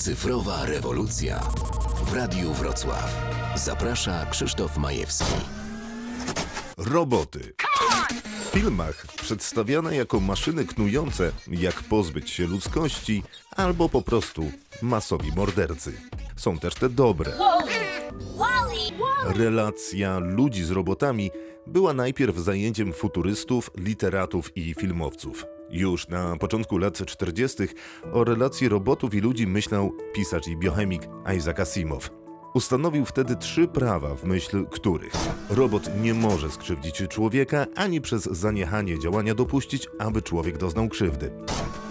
Cyfrowa rewolucja w Radiu Wrocław. Zaprasza Krzysztof Majewski. Roboty. W filmach przedstawiane jako maszyny knujące, jak pozbyć się ludzkości, albo po prostu masowi mordercy. Są też te dobre. Relacja ludzi z robotami była najpierw zajęciem futurystów, literatów i filmowców. Już na początku lat 40. o relacji robotów i ludzi myślał pisarz i biochemik Isaac Asimov. Ustanowił wtedy trzy prawa, w myśl których robot nie może skrzywdzić człowieka, ani przez zaniechanie działania dopuścić, aby człowiek doznał krzywdy.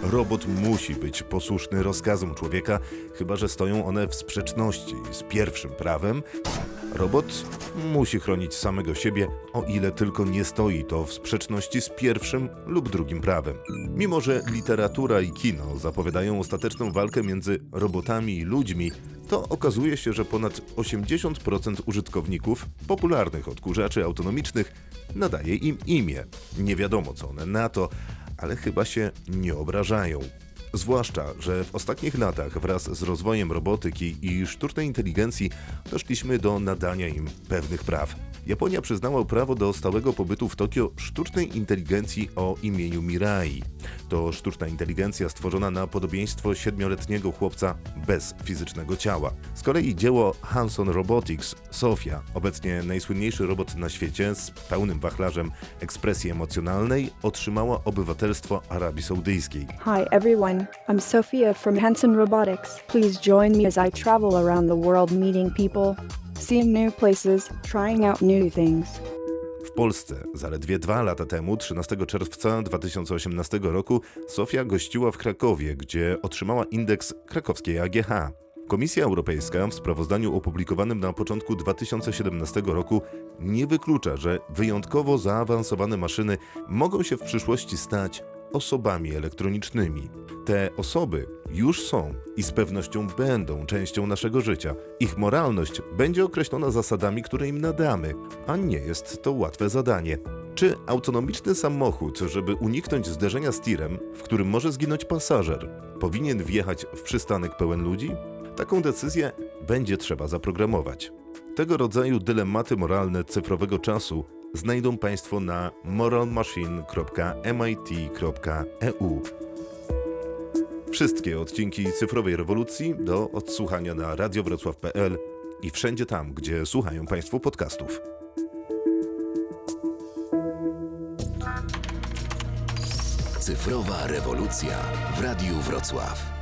Robot musi być posłuszny rozkazom człowieka, chyba że stoją one w sprzeczności z pierwszym prawem. Robot musi chronić samego siebie, o ile tylko nie stoi to w sprzeczności z pierwszym lub drugim prawem. Mimo, że literatura i kino zapowiadają ostateczną walkę między robotami i ludźmi, to okazuje się, że ponad 80% użytkowników popularnych odkurzaczy autonomicznych nadaje im imię. Nie wiadomo, co one na to, ale chyba się nie obrażają. Zwłaszcza, że w ostatnich latach wraz z rozwojem robotyki i sztucznej inteligencji doszliśmy do nadania im pewnych praw. Japonia przyznała prawo do stałego pobytu w Tokio sztucznej inteligencji o imieniu Mirai. To sztuczna inteligencja stworzona na podobieństwo siedmioletniego chłopca bez fizycznego ciała. Z kolei dzieło Hanson Robotics, Sofia, obecnie najsłynniejszy robot na świecie z pełnym wachlarzem ekspresji emocjonalnej, otrzymała obywatelstwo Arabii Saudyjskiej. Hi everyone, I'm Sophia from Hanson Robotics. Please join me as I travel around the world meeting people, seeing new places, trying out new things. W Polsce zaledwie dwa lata temu, 13 czerwca 2018 roku, Sofia gościła w Krakowie, gdzie otrzymała indeks krakowskiej AGH. Komisja Europejska w sprawozdaniu opublikowanym na początku 2017 roku nie wyklucza, że wyjątkowo zaawansowane maszyny mogą się w przyszłości stać osobami elektronicznymi. Te osoby już są i z pewnością będą częścią naszego życia. Ich moralność będzie określona zasadami, które im nadamy, a nie jest to łatwe zadanie. Czy autonomiczny samochód, żeby uniknąć zderzenia z tirem, w którym może zginąć pasażer, powinien wjechać w przystanek pełen ludzi? Taką decyzję będzie trzeba zaprogramować. Tego rodzaju dylematy moralne cyfrowego czasu znajdą Państwo na moralmachine.mit.eu. Wszystkie odcinki cyfrowej rewolucji do odsłuchania na radiowrocław.pl i wszędzie tam, gdzie słuchają Państwo podcastów. Cyfrowa rewolucja w Radiu Wrocław.